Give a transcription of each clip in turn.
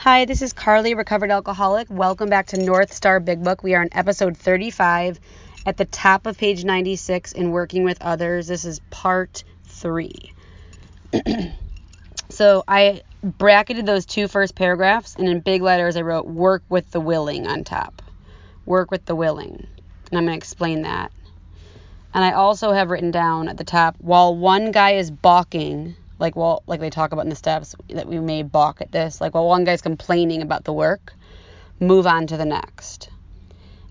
Hi, this is Carly, recovered alcoholic. Welcome back to North Star Big Book. We are on episode 35 at the top of page 96 in Working with Others. This is part three. so I bracketed those two first paragraphs, and in big letters, I wrote work with the willing on top. Work with the willing. And I'm going to explain that. And I also have written down at the top while one guy is balking like well like they talk about in the steps that we may balk at this like while one guy's complaining about the work move on to the next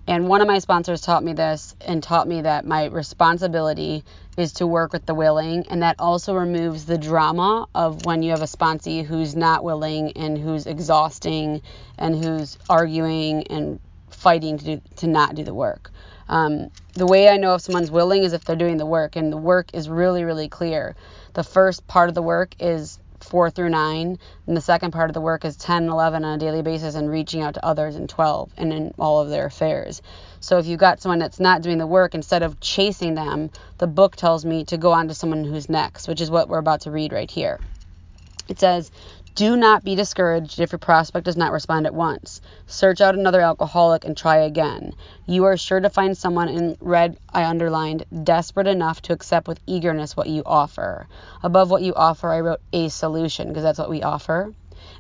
and one of my sponsors taught me this and taught me that my responsibility is to work with the willing and that also removes the drama of when you have a sponsee who's not willing and who's exhausting and who's arguing and fighting to do, to not do the work um, the way I know if someone's willing is if they're doing the work, and the work is really, really clear. The first part of the work is four through nine, and the second part of the work is 10 and 11 on a daily basis and reaching out to others in 12 and in all of their affairs. So if you've got someone that's not doing the work, instead of chasing them, the book tells me to go on to someone who's next, which is what we're about to read right here. It says, do not be discouraged if your prospect does not respond at once. Search out another alcoholic and try again. You are sure to find someone in red I underlined desperate enough to accept with eagerness what you offer. Above what you offer, I wrote a solution because that's what we offer.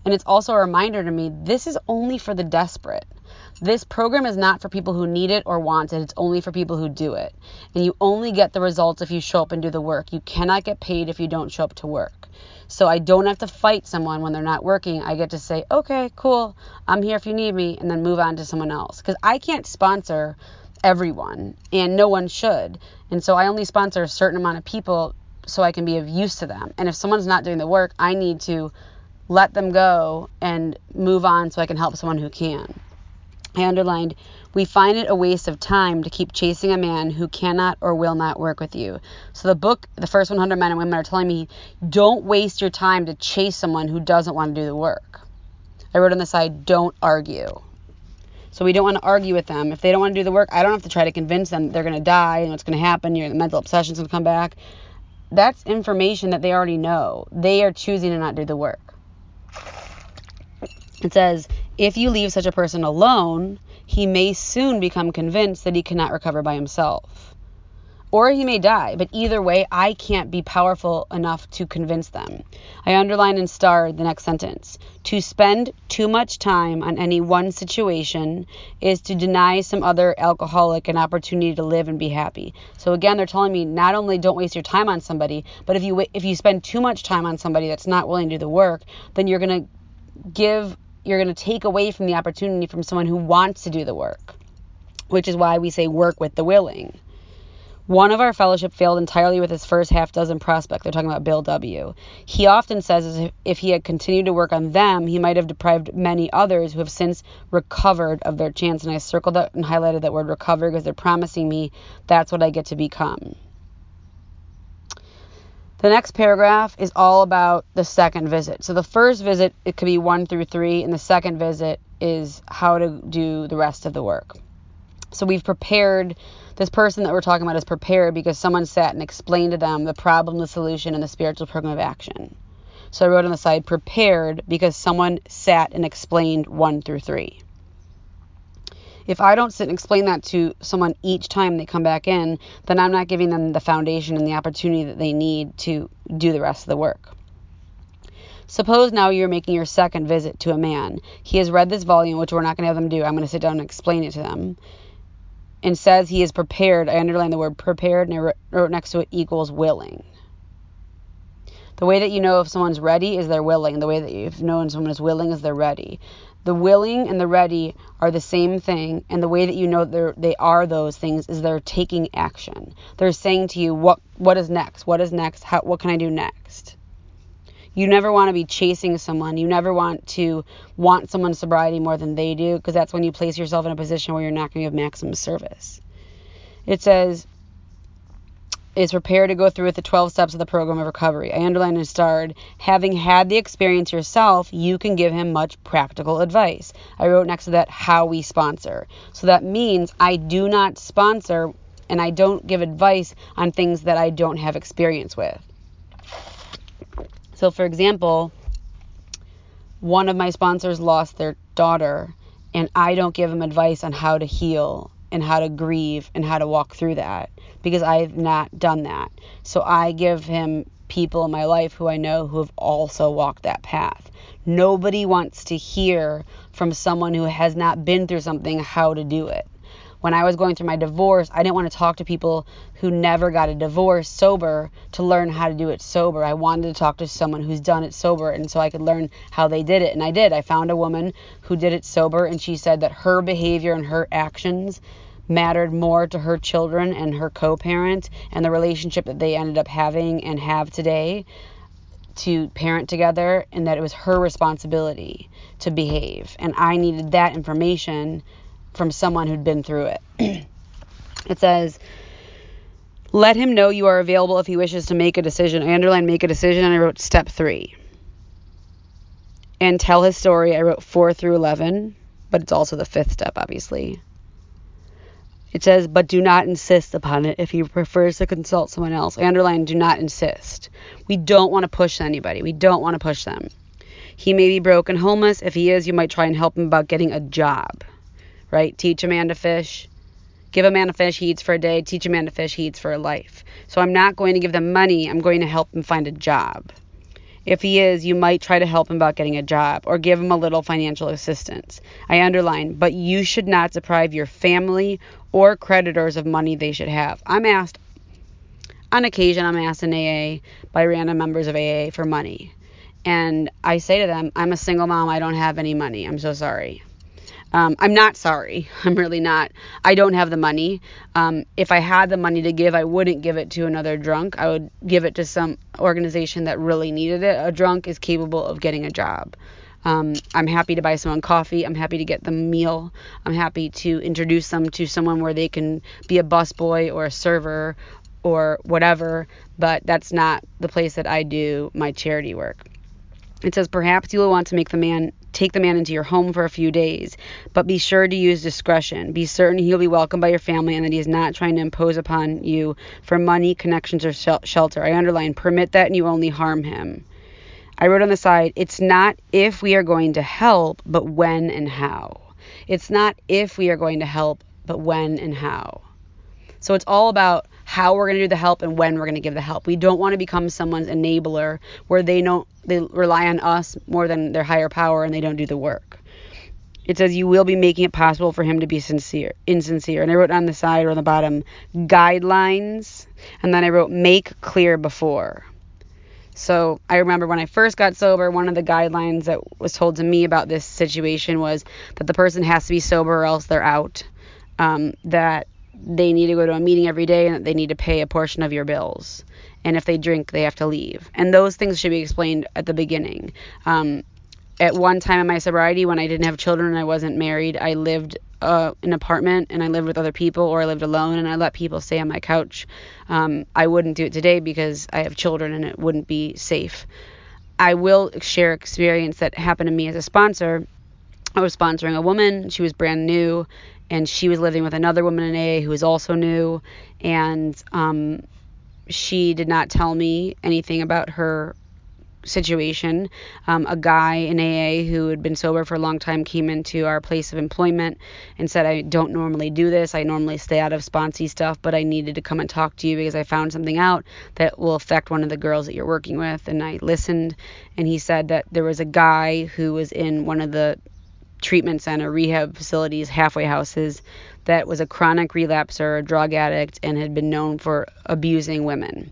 And it's also a reminder to me this is only for the desperate. This program is not for people who need it or want it. It's only for people who do it. And you only get the results if you show up and do the work. You cannot get paid if you don't show up to work. So I don't have to fight someone when they're not working. I get to say, okay, cool, I'm here if you need me, and then move on to someone else. Because I can't sponsor everyone, and no one should. And so I only sponsor a certain amount of people so I can be of use to them. And if someone's not doing the work, I need to let them go and move on so I can help someone who can. I underlined, we find it a waste of time to keep chasing a man who cannot or will not work with you. So the book, the first 100 men and women are telling me, don't waste your time to chase someone who doesn't want to do the work. I wrote on the side, don't argue. So we don't want to argue with them. If they don't want to do the work, I don't have to try to convince them they're going to die and what's going to happen. Your mental obsession's going to come back. That's information that they already know. They are choosing to not do the work. It says, if you leave such a person alone, he may soon become convinced that he cannot recover by himself. Or he may die, but either way, I can't be powerful enough to convince them. I underline and star the next sentence. To spend too much time on any one situation is to deny some other alcoholic an opportunity to live and be happy. So again, they're telling me not only don't waste your time on somebody, but if you if you spend too much time on somebody that's not willing to do the work, then you're going to give you're going to take away from the opportunity from someone who wants to do the work, which is why we say work with the willing. One of our fellowship failed entirely with his first half dozen prospect. They're talking about Bill W. He often says if he had continued to work on them, he might have deprived many others who have since recovered of their chance. And I circled that and highlighted that word recover because they're promising me that's what I get to become. The next paragraph is all about the second visit. So the first visit, it could be one through three, and the second visit is how to do the rest of the work. So we've prepared, this person that we're talking about is prepared because someone sat and explained to them the problem, the solution, and the spiritual program of action. So I wrote on the side, prepared because someone sat and explained one through three if I don't sit and explain that to someone each time they come back in, then I'm not giving them the foundation and the opportunity that they need to do the rest of the work. Suppose now you're making your second visit to a man. He has read this volume, which we're not going to have them do. I'm going to sit down and explain it to them. And says he is prepared. I underline the word prepared and I wrote next to it equals willing. The way that you know if someone's ready is they're willing. The way that you've known someone is willing is they're ready. The willing and the ready are the same thing, and the way that you know they're, those things is they're taking action. They're saying to you, "What what is next? What is next? How what can I do next?" You never want to be chasing someone. You never want to want someone's sobriety more than they do, because that's when you place yourself in a position where you're not going to give maximum service. It says is prepared to go through with the 12 steps of the program of recovery. I underlined and starred, having had the experience yourself, you can give him much practical advice. I wrote next to that how we sponsor. So that means I do not sponsor and I don't give advice on things that I don't have experience with. So, for example, one of my sponsors lost their daughter, and I don't give him advice on how to heal and how to grieve and how to walk through that because I've not done that. So I give him people in my life who I know who have also walked that path. Nobody wants to hear from someone who has not been through something how to do it when I was going through my divorce, I didn't want to talk to people who never got a divorce sober to learn how to do it sober. I wanted to talk to someone who's done it sober and so I could learn how they did it. And I did. I found a woman who did it sober and she said that her behavior and her actions mattered more to her children and her co parent and the relationship that they ended up having and have today to parent together and that it was her responsibility to behave. And I needed that information from someone who'd been through it. it says, let him know you are available if he wishes to make a decision. I underlined make a decision and I wrote step three. And tell his story. I wrote four through 11, but it's also the fifth step, obviously. It says, but do not insist upon it if he prefers to consult someone else. I underline, do not insist. We don't want to push anybody. We don't want to push them. He may be broke and homeless. If he is, you might try and help him about getting a job right? Teach a man to fish. Give a man a fish, he eats for a day. Teach a man to fish, he eats for a life. So I'm not going to give them money. I'm going to help them find a job. If he is, you might try to help him about getting a job or give him a little financial assistance. I underline, but you should not deprive your family or creditors of money they should have. I'm asked, on occasion, I'm asked in AA by random members of AA for money. And I say to them, I'm a single mom. I don't have any money. I'm so sorry. Um, I'm not sorry. I'm really not. I don't have the money. Um, if I had the money to give, I wouldn't give it to another drunk. I would give it to some organization that really needed it. A drunk is capable of getting a job. Um, I'm happy to buy someone coffee. I'm happy to get them a meal. I'm happy to introduce them to someone where they can be a busboy or a server or whatever, but that's not the place that I do my charity work. It says, perhaps you will want to make the man take the man into your home for a few days, but be sure to use discretion. Be certain he'll be welcomed by your family and that he is not trying to impose upon you for money, connections, or shelter. I underline, permit that and you only harm him. I wrote on the side, it's not if we are going to help, but when and how. It's not if we are going to help, but when and how. So it's all about how we're going to do the help and when we're going to give the help. We don't want to become someone's enabler where they don't they rely on us more than their higher power and they don't do the work. It says you will be making it possible for him to be sincere, insincere. And I wrote on the side or on the bottom guidelines, and then I wrote make clear before. So I remember when I first got sober, one of the guidelines that was told to me about this situation was that the person has to be sober or else they're out. Um, that they need to go to a meeting every day and that they need to pay a portion of your bills. And if they drink, they have to leave. And those things should be explained at the beginning. Um, at one time in my sobriety, when I didn't have children and I wasn't married, I lived uh, an apartment and I lived with other people or I lived alone and I let people stay on my couch. Um, I wouldn't do it today because I have children and it wouldn't be safe. I will share experience that happened to me as a sponsor. I was sponsoring a woman. She was brand new and she was living with another woman in AA who was also new, and um, she did not tell me anything about her situation. Um, a guy in AA who had been sober for a long time came into our place of employment and said, I don't normally do this. I normally stay out of sponsee stuff, but I needed to come and talk to you because I found something out that will affect one of the girls that you're working with. And I listened, and he said that there was a guy who was in one of the treatment center, rehab facilities, halfway houses that was a chronic relapser, a drug addict, and had been known for abusing women.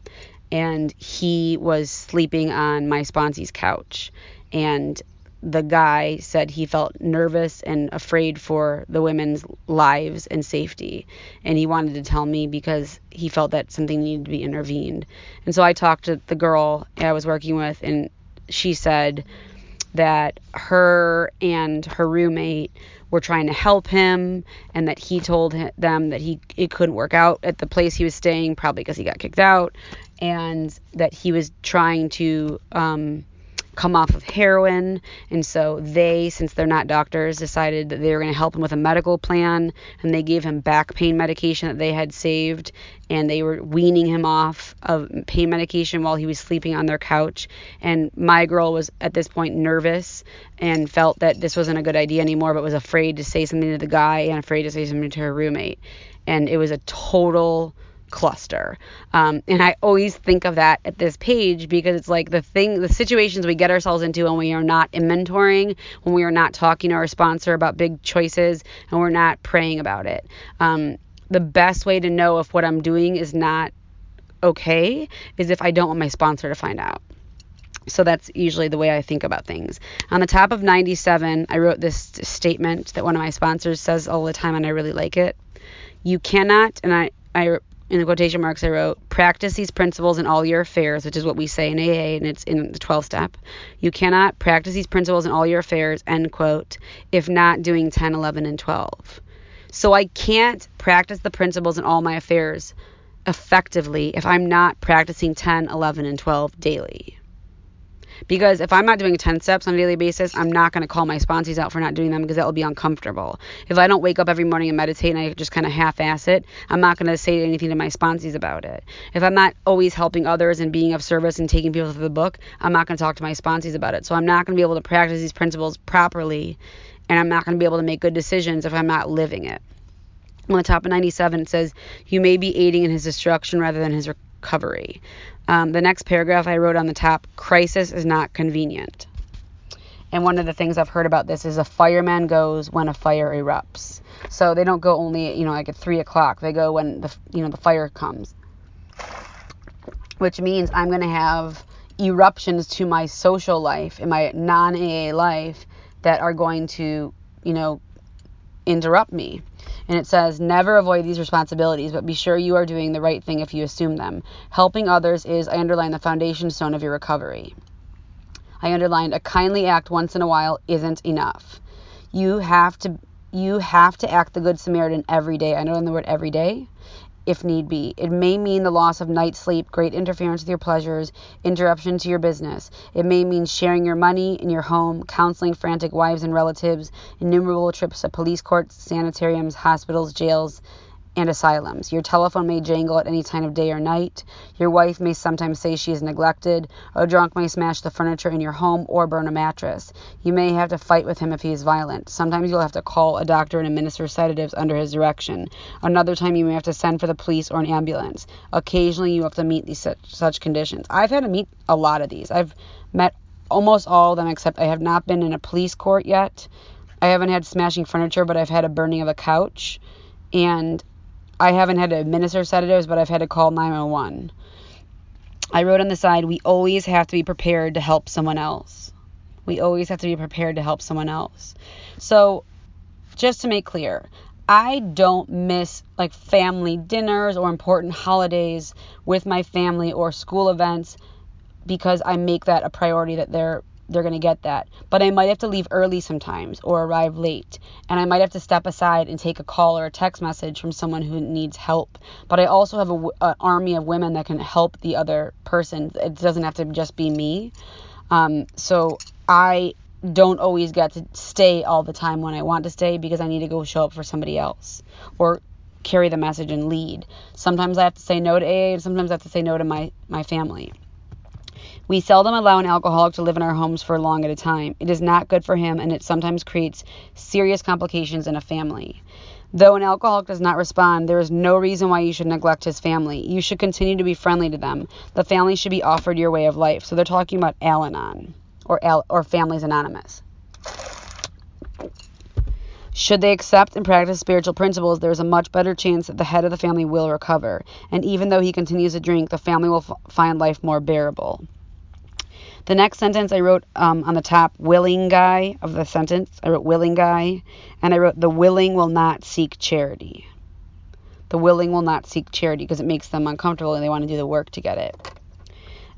And he was sleeping on my sponsee's couch. And the guy said he felt nervous and afraid for the women's lives and safety. And he wanted to tell me because he felt that something needed to be intervened. And so I talked to the girl I was working with, and she said, that her and her roommate were trying to help him and that he told them that he it couldn't work out at the place he was staying probably because he got kicked out and that he was trying to um, come off of heroin. And so they, since they're not doctors, decided that they were going to help him with a medical plan. And they gave him back pain medication that they had saved. And they were weaning him off of pain medication while he was sleeping on their couch. And my girl was at this point nervous and felt that this wasn't a good idea anymore, but was afraid to say something to the guy and afraid to say something to her roommate. And it was a total cluster. Um, and I always think of that at this page because it's like the thing, the situations we get ourselves into when we are not in mentoring, when we are not talking to our sponsor about big choices, and we're not praying about it. Um, the best way to know if what I'm doing is not okay is if I don't want my sponsor to find out. So that's usually the way I think about things. On the top of 97, I wrote this statement that one of my sponsors says all the time, and I really like it. You cannot, and I, I in the quotation marks I wrote, practice these principles in all your affairs, which is what we say in AA and it's in the 12 step. You cannot practice these principles in all your affairs, end quote, if not doing 10, 11, and 12. So I can't practice the principles in all my affairs effectively if I'm not practicing 10, 11, and 12 daily. Because if I'm not doing 10 steps on a daily basis, I'm not going to call my sponsees out for not doing them because that will be uncomfortable. If I don't wake up every morning and meditate and I just kind of half ass it, I'm not going to say anything to my sponsees about it. If I'm not always helping others and being of service and taking people through the book, I'm not going to talk to my sponsees about it. So I'm not going to be able to practice these principles properly and I'm not going to be able to make good decisions if I'm not living it. On the top of 97, it says, You may be aiding in his destruction rather than his recovery. Um, the next paragraph I wrote on the top crisis is not convenient. And one of the things I've heard about this is a fireman goes when a fire erupts. So they don't go only, you know, like at three o'clock. They go when the, you know, the fire comes. Which means I'm going to have eruptions to my social life in my non AA life that are going to, you know, interrupt me. And it says, never avoid these responsibilities, but be sure you are doing the right thing if you assume them. Helping others is, I underline, the foundation stone of your recovery. I underlined, a kindly act once in a while isn't enough. You have to you have to act the good Samaritan every day. I know in the word every day if need be. It may mean the loss of night sleep, great interference with your pleasures, interruption to your business. It may mean sharing your money in your home, counseling frantic wives and relatives, innumerable trips to police courts, sanitariums, hospitals, jails, and asylums. Your telephone may jangle at any time of day or night. Your wife may sometimes say she is neglected. A drunk may smash the furniture in your home or burn a mattress. You may have to fight with him if he is violent. Sometimes you'll have to call a doctor and administer sedatives under his direction. Another time you may have to send for the police or an ambulance. Occasionally you have to meet these such, such conditions. I've had to meet a lot of these. I've met almost all of them except I have not been in a police court yet. I haven't had smashing furniture, but I've had a burning of a couch. And I haven't had to administer sedatives, but I've had to call 911. I wrote on the side, we always have to be prepared to help someone else. We always have to be prepared to help someone else. So, just to make clear, I don't miss like family dinners or important holidays with my family or school events because I make that a priority that they're they're going to get that. But I might have to leave early sometimes or arrive late. And I might have to step aside and take a call or a text message from someone who needs help. But I also have an army of women that can help the other person. It doesn't have to just be me. Um, so I don't always get to stay all the time when I want to stay because I need to go show up for somebody else or carry the message and lead. Sometimes I have to say no to AA and sometimes I have to say no to my, my family. We seldom allow an alcoholic to live in our homes for long at a time. It is not good for him and it sometimes creates serious complications in a family. Though an alcoholic does not respond, there is no reason why you should neglect his family. You should continue to be friendly to them. The family should be offered your way of life. So they're talking about Al Anon or, Al- or Families Anonymous. Should they accept and practice spiritual principles, there is a much better chance that the head of the family will recover. And even though he continues to drink, the family will f- find life more bearable. The next sentence I wrote um, on the top, willing guy of the sentence. I wrote willing guy, and I wrote the willing will not seek charity. The willing will not seek charity because it makes them uncomfortable and they want to do the work to get it.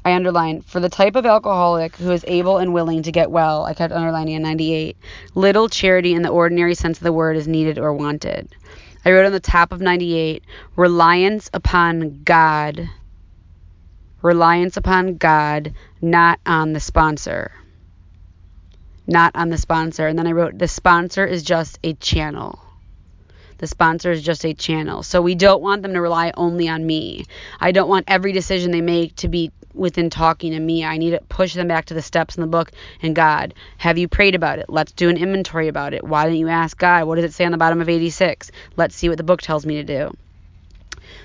I underlined for the type of alcoholic who is able and willing to get well. I kept underlining in 98. Little charity in the ordinary sense of the word is needed or wanted. I wrote on the top of 98 reliance upon God reliance upon God, not on the sponsor. not on the sponsor. And then I wrote, the sponsor is just a channel. The sponsor is just a channel. So we don't want them to rely only on me. I don't want every decision they make to be within talking to me. I need to push them back to the steps in the book and God, have you prayed about it? Let's do an inventory about it. Why don't you ask God? What does it say on the bottom of 86? Let's see what the book tells me to do.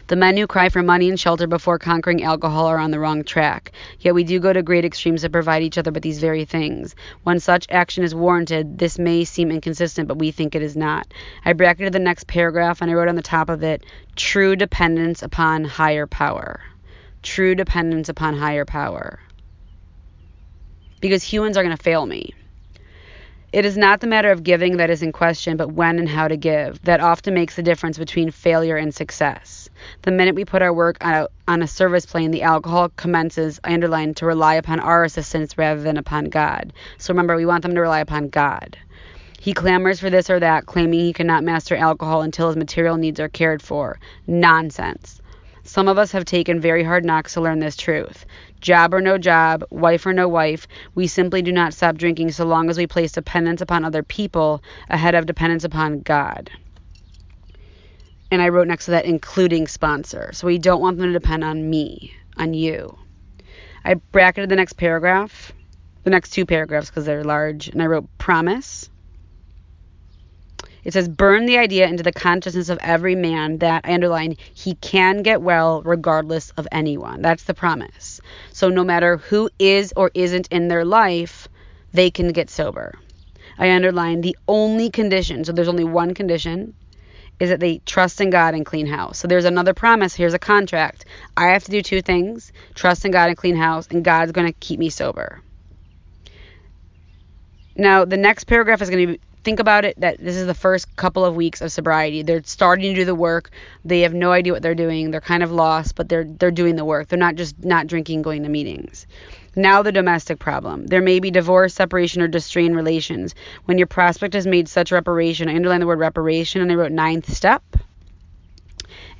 The men who cry for money and shelter before conquering alcohol are on the wrong track. Yet we do go to great extremes to provide each other with these very things. When such action is warranted, this may seem inconsistent, but we think it is not. I bracketed the next paragraph and I wrote on the top of it, true dependence upon higher power. True dependence upon higher power. Because humans are going to fail me. It is not the matter of giving that is in question, but when and how to give. That often makes the difference between failure and success. The minute we put our work on a, service plane, the alcohol commences, I underline, to rely upon our assistance rather than upon God. So remember, we want them to rely upon God. He clamors for this or that, claiming he cannot master alcohol until his material needs are cared for. Nonsense. Some of us have taken very hard knocks to learn this truth. Job or no job, wife or no wife, we simply do not stop drinking so long as we place dependence upon other people ahead of dependence upon God and I wrote next to that, including sponsor. So we don't want them to depend on me, on you. I bracketed the next paragraph, the next two paragraphs because they're large, and I wrote promise. It says, burn the idea into the consciousness of every man that, I underline, he can get well regardless of anyone. That's the promise. So no matter who is or isn't in their life, they can get sober. I underline the only condition, so there's only one condition, is that they trust in God and clean house. So there's another promise. Here's a contract. I have to do two things trust in God and clean house, and God's going to keep me sober. Now, the next paragraph is going to be think about it that this is the first couple of weeks of sobriety. They're starting to do the work. They have no idea what they're doing. They're kind of lost, but they're they're doing the work. They're not just not drinking, going to meetings. Now the domestic problem. There may be divorce, separation, or distrained relations. When your prospect has made such reparation, I underline the word reparation and I wrote ninth step.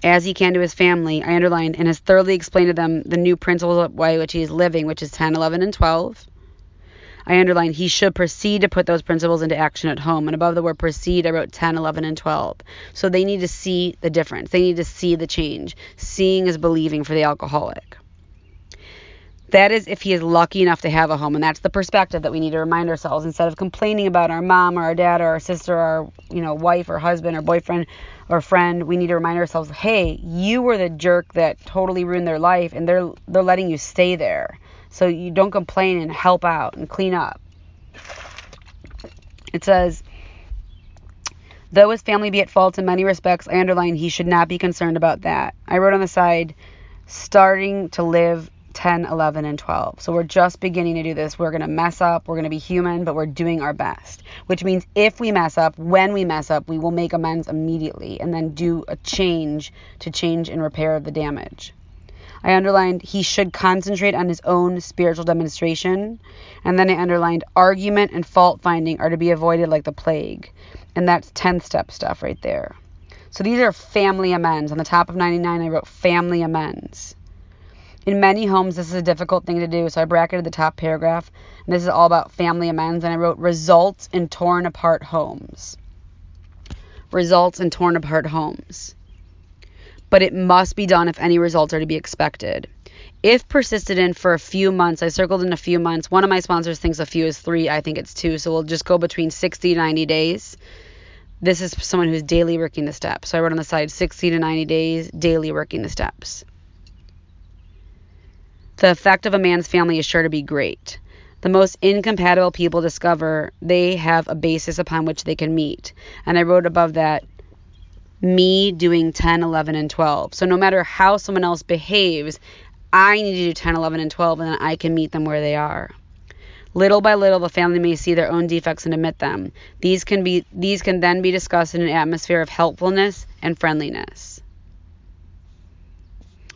As he can to his family, I underlined and has thoroughly explained to them the new principles by which he is living, which is 10, 11, and 12. I underlined he should proceed to put those principles into action at home. And above the word proceed, I wrote 10, 11, and 12. So they need to see the difference. They need to see the change. Seeing is believing for the alcoholic. That is if he is lucky enough to have a home. And that's the perspective that we need to remind ourselves instead of complaining about our mom or our dad or our sister or our, you know, wife or husband or boyfriend or friend. We need to remind ourselves, hey, you were the jerk that totally ruined their life and they're they're letting you stay there. So you don't complain and help out and clean up. It says Though his family be at fault in many respects, I underline he should not be concerned about that. I wrote on the side, starting to live 10, 11, and 12. So we're just beginning to do this. We're going to mess up. We're going to be human, but we're doing our best. Which means if we mess up, when we mess up, we will make amends immediately and then do a change to change and repair the damage. I underlined he should concentrate on his own spiritual demonstration. And then I underlined argument and fault finding are to be avoided like the plague. And that's 10 step stuff right there. So these are family amends. On the top of 99, I wrote family amends. In many homes, this is a difficult thing to do, so I bracketed the top paragraph. And this is all about family amends, and I wrote results in torn apart homes. Results in torn apart homes. But it must be done if any results are to be expected. If persisted in for a few months, I circled in a few months. One of my sponsors thinks a few is three, I think it's two, so we'll just go between 60 to 90 days. This is someone who's daily working the steps. So I wrote on the side 60 to 90 days, daily working the steps. The effect of a man's family is sure to be great. The most incompatible people discover they have a basis upon which they can meet. And I wrote above that, me doing 10, 11, and 12. So no matter how someone else behaves, I need to do 10, 11, and 12, and then I can meet them where they are. Little by little, the family may see their own defects and admit them. These can be these can then be discussed in an atmosphere of helpfulness and friendliness.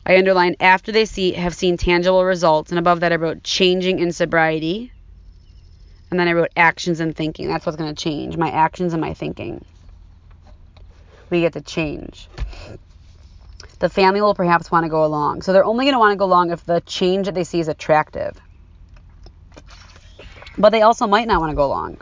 I underlined after they see have seen tangible results, and above that I wrote changing in sobriety. And then I wrote actions and thinking. That's what's going to change my actions and my thinking. We get to change. The family will perhaps want to go along. So they're only going to want to go along if the change that they see is attractive. but they also might not want to go along.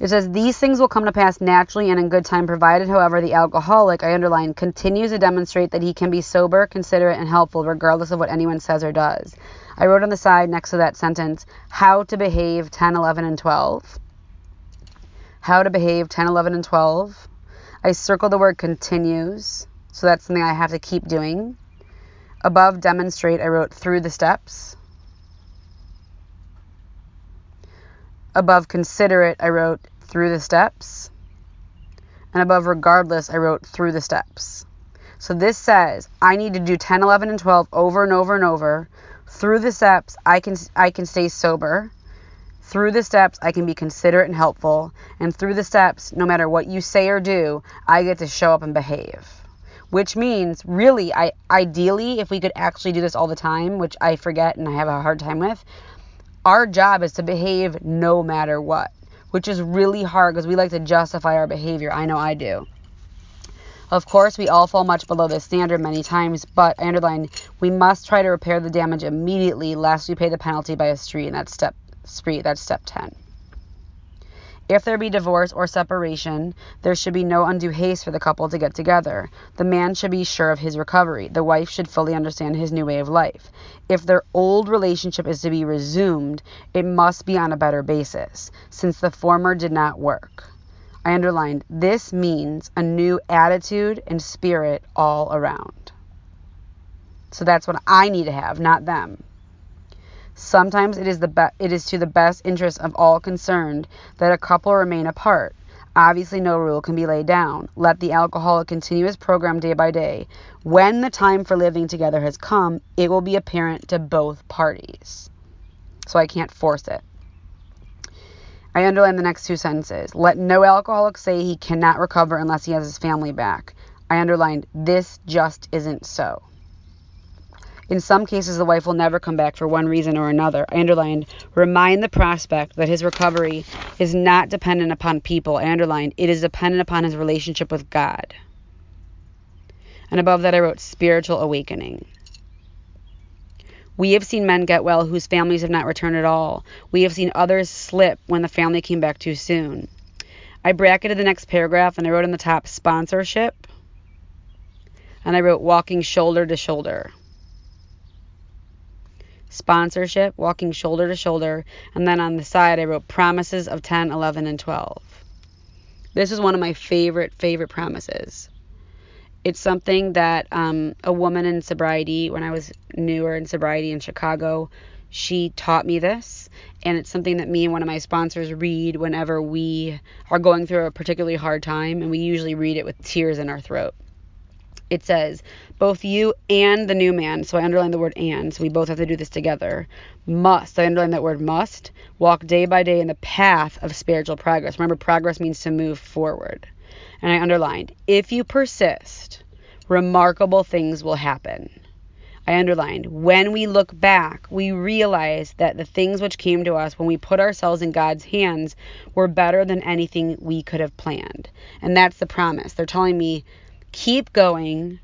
It says these things will come to pass naturally and in good time, provided, however, the alcoholic, I underline, continues to demonstrate that he can be sober, considerate, and helpful regardless of what anyone says or does. I wrote on the side next to that sentence, how to behave 10, 11, and 12. How to behave 10, 11, and 12. I circle the word continues, so that's something I have to keep doing. Above demonstrate, I wrote through the steps. Above considerate, I wrote through the steps. And above regardless, I wrote through the steps. So this says I need to do 10, 11, and 12 over and over and over. Through the steps, I can I can stay sober. Through the steps, I can be considerate and helpful. And through the steps, no matter what you say or do, I get to show up and behave. Which means, really, I ideally, if we could actually do this all the time, which I forget and I have a hard time with, our job is to behave no matter what, which is really hard because we like to justify our behavior. I know I do. Of course, we all fall much below this standard many times, but I underline we must try to repair the damage immediately lest we pay the penalty by a street, and that's step street, that's step 10. If there be divorce or separation, there should be no undue haste for the couple to get together. The man should be sure of his recovery. The wife should fully understand his new way of life. If their old relationship is to be resumed, it must be on a better basis, since the former did not work. I underlined this means a new attitude and spirit all around. So that's what I need to have, not them. Sometimes it is the be- it is to the best interest of all concerned that a couple remain apart. Obviously, no rule can be laid down. Let the alcoholic continue his program day by day. When the time for living together has come, it will be apparent to both parties. So I can't force it. I underline the next two sentences. Let no alcoholic say he cannot recover unless he has his family back. I underlined this just isn't so. In some cases, the wife will never come back for one reason or another. I underlined, remind the prospect that his recovery is not dependent upon people. I underlined, it is dependent upon his relationship with God. And above that, I wrote spiritual awakening. We have seen men get well whose families have not returned at all. We have seen others slip when the family came back too soon. I bracketed the next paragraph and I wrote on the top sponsorship. And I wrote walking shoulder to shoulder sponsorship, walking shoulder to shoulder, and then on the side I wrote promises of 10, 11, and 12. This is one of my favorite, favorite promises. It's something that um, a woman in sobriety, when I was newer in sobriety in Chicago, she taught me this. And it's something that me and one of my sponsors read whenever we are going through a particularly hard time. And we usually read it with tears in our throat it says, both you and the new man, so I underline the word and, so we both have to do this together, must, I underline that word must, walk day by day in the path of spiritual progress. Remember, progress means to move forward. And I underlined, if you persist, remarkable things will happen. I underlined, when we look back, we realize that the things which came to us when we put ourselves in God's hands were better than anything we could have planned. And that's the promise. They're telling me, keep going.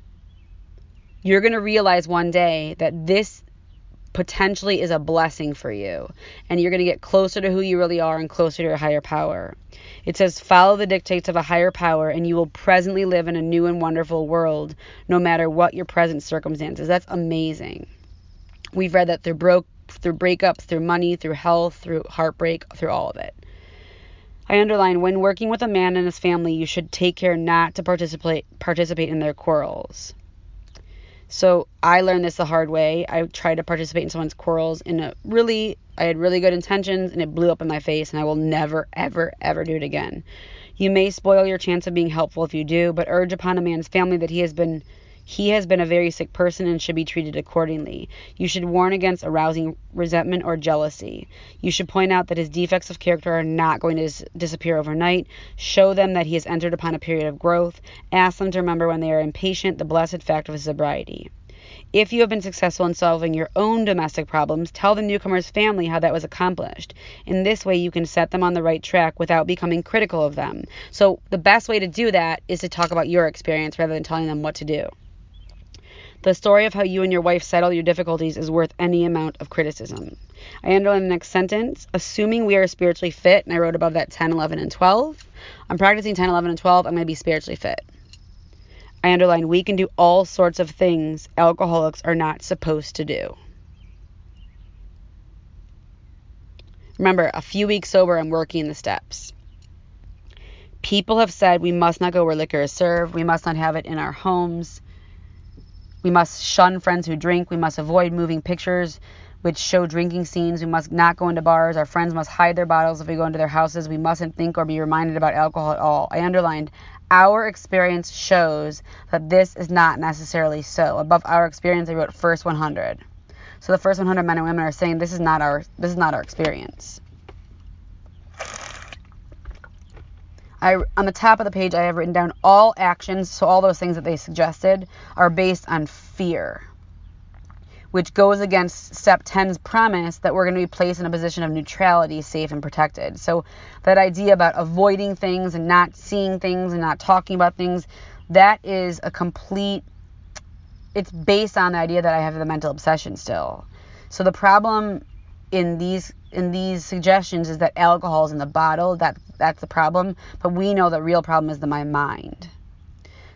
You're going to realize one day that this potentially is a blessing for you. And you're going to get closer to who you really are and closer to your higher power. It says, Follow the dictates of a higher power, and you will presently live in a new and wonderful world, no matter what your present circumstances. That's amazing. We've read that through broke through breakups, through money, through health, through heartbreak, through all of it. I underline when working with a man and his family, you should take care not to participate participate in their quarrels. So I learned this the hard way. I tried to participate in someone's quarrels in a really I had really good intentions and it blew up in my face and I will never ever ever do it again. You may spoil your chance of being helpful if you do, but urge upon a man's family that he has been he has been a very sick person and should be treated accordingly. You should warn against arousing resentment or jealousy. You should point out that his defects of character are not going to dis- disappear overnight. Show them that he has entered upon a period of growth. Ask them to remember when they are impatient the blessed fact of his sobriety. If you have been successful in solving your own domestic problems, tell the newcomer's family how that was accomplished. In this way, you can set them on the right track without becoming critical of them. So, the best way to do that is to talk about your experience rather than telling them what to do. The story of how you and your wife settle your difficulties is worth any amount of criticism. I underline the next sentence. Assuming we are spiritually fit, and I wrote above that 10, 11, and 12. I'm practicing 10, 11, and 12. I'm going to be spiritually fit. I underline we can do all sorts of things alcoholics are not supposed to do. Remember, a few weeks sober, I'm working the steps. People have said we must not go where liquor is served. We must not have it in our homes. We must shun friends who drink. We must avoid moving pictures which show drinking scenes. We must not go into bars. Our friends must hide their bottles if we go into their houses. We mustn't think or be reminded about alcohol at all. I underlined our experience shows that this is not necessarily so. Above our experience, I wrote first 100. So the first 100 men and women are saying this is not our this is not our experience. I, on the top of the page, I have written down all actions, so all those things that they suggested are based on fear, which goes against step 10's premise that we're going to be placed in a position of neutrality, safe and protected. So that idea about avoiding things and not seeing things and not talking about things, that is a complete it's based on the idea that I have the mental obsession still. So the problem in these in these suggestions is that alcohol is in the bottle. That that's the problem. But we know the real problem is the my mind.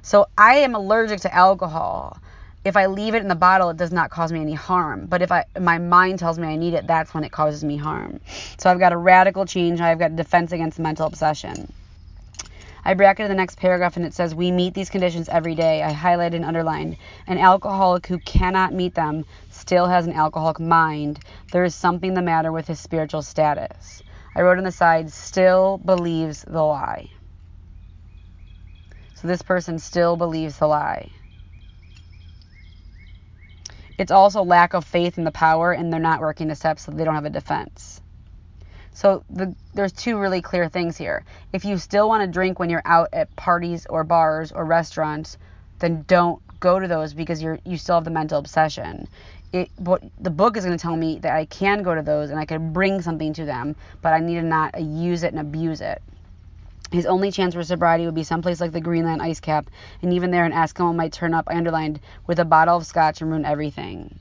So I am allergic to alcohol. If I leave it in the bottle, it does not cause me any harm. But if I my mind tells me I need it, that's when it causes me harm. So I've got a radical change. I've got defense against mental obsession. I bracketed the next paragraph and it says, We meet these conditions every day. I highlighted and underlined. An alcoholic who cannot meet them still has an alcoholic mind. There is something the matter with his spiritual status. I wrote on the side, still believes the lie. So this person still believes the lie. It's also lack of faith in the power, and they're not working the steps, so they don't have a defense. So the, there's two really clear things here. If you still want to drink when you're out at parties or bars or restaurants, then don't go to those because you're you still have the mental obsession it what the book is going to tell me that I can go to those and I can bring something to them, but I need to not use it and abuse it. His only chance for sobriety would be someplace like the Greenland ice cap, and even there an Eskimo might turn up, I underlined, with a bottle of scotch and ruin everything.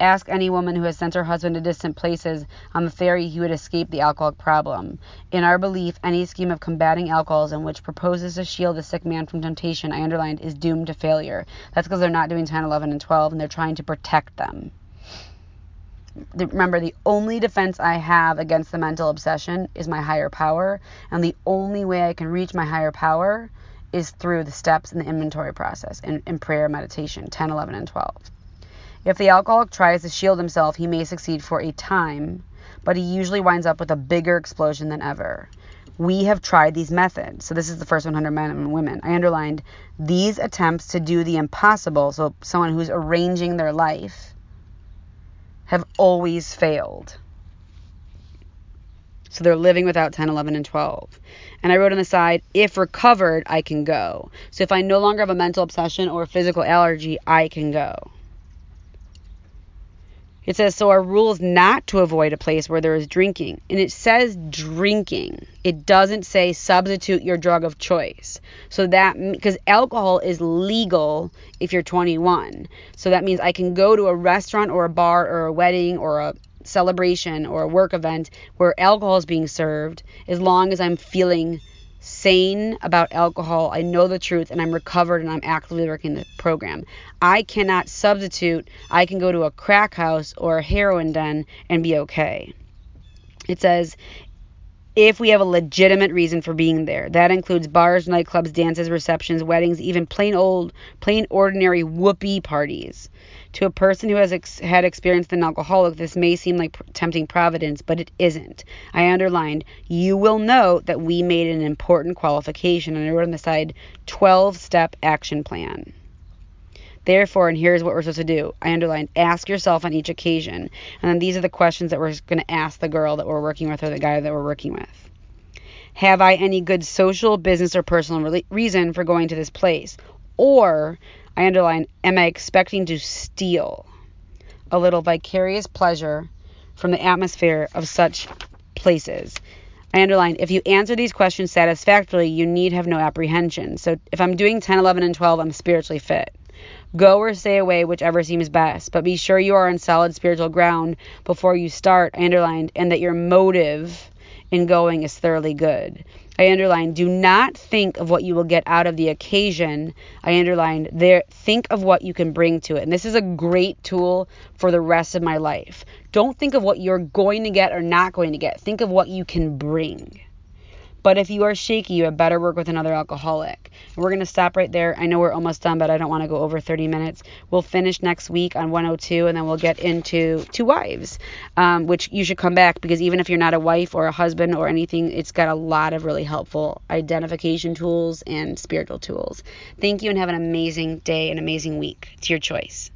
Ask any woman who has sent her husband to distant places on the theory he would escape the alcoholic problem. In our belief, any scheme of combating alcoholism which proposes to shield the sick man from temptation, I underlined, is doomed to failure. That's because they're not doing 10, 11, and 12, and they're trying to protect them. Remember, the only defense I have against the mental obsession is my higher power, and the only way I can reach my higher power is through the steps in the inventory process in, in prayer meditation 10 11 and 12 if the alcoholic tries to shield himself, he may succeed for a time, but he usually winds up with a bigger explosion than ever. We have tried these methods. So this is the first 100 men and women. I underlined these attempts to do the impossible, so someone who's arranging their life, have always failed. So they're living without 10, 11, and 12. And I wrote on the side, if recovered, I can go. So if I no longer have a mental obsession or a physical allergy, I can go. It says, so our rule is not to avoid a place where there is drinking. And it says drinking. It doesn't say substitute your drug of choice. So that, because alcohol is legal if you're 21. So that means I can go to a restaurant or a bar or a wedding or a celebration or a work event where alcohol is being served as long as I'm feeling sane about alcohol. I know the truth and I'm recovered and I'm actively working the program. I cannot substitute, I can go to a crack house or a heroin den and be okay. It says, if we have a legitimate reason for being there. That includes bars, nightclubs, dances, receptions, weddings, even plain old, plain ordinary whoopee parties. To a person who has ex- had experienced an alcoholic, this may seem like tempting providence, but it isn't. I underlined, you will note that we made an important qualification, and I wrote on the side 12 step action plan. Therefore, and here's what we're supposed to do. I underlined, ask yourself on each occasion. And then these are the questions that we're going to ask the girl that we're working with or the guy that we're working with. Have I any good social, business, or personal reason for going to this place? Or I underline, am I expecting to steal a little vicarious pleasure from the atmosphere of such places? I underline, if you answer these questions satisfactorily, you need have no apprehension. So if I'm doing 10, 11, and 12, I'm spiritually fit. Go or stay away, whichever seems best, but be sure you are on solid spiritual ground before you start, I underlined, and that your motive in going is thoroughly good. I underlined, do not think of what you will get out of the occasion. I underlined, there think of what you can bring to it. And this is a great tool for the rest of my life. Don't think of what you're going to get or not going to get. Think of what you can bring. But if you are shaky, you had better work with another alcoholic. And we're going to stop right there. I know we're almost done, but I don't want to go over 30 minutes. We'll finish next week on 102, and then we'll get into To Wives, um, which you should come back because even if you're not a wife or a husband or anything, it's got a lot of really helpful identification tools and spiritual tools. Thank you and have an amazing day, an amazing week. It's your choice.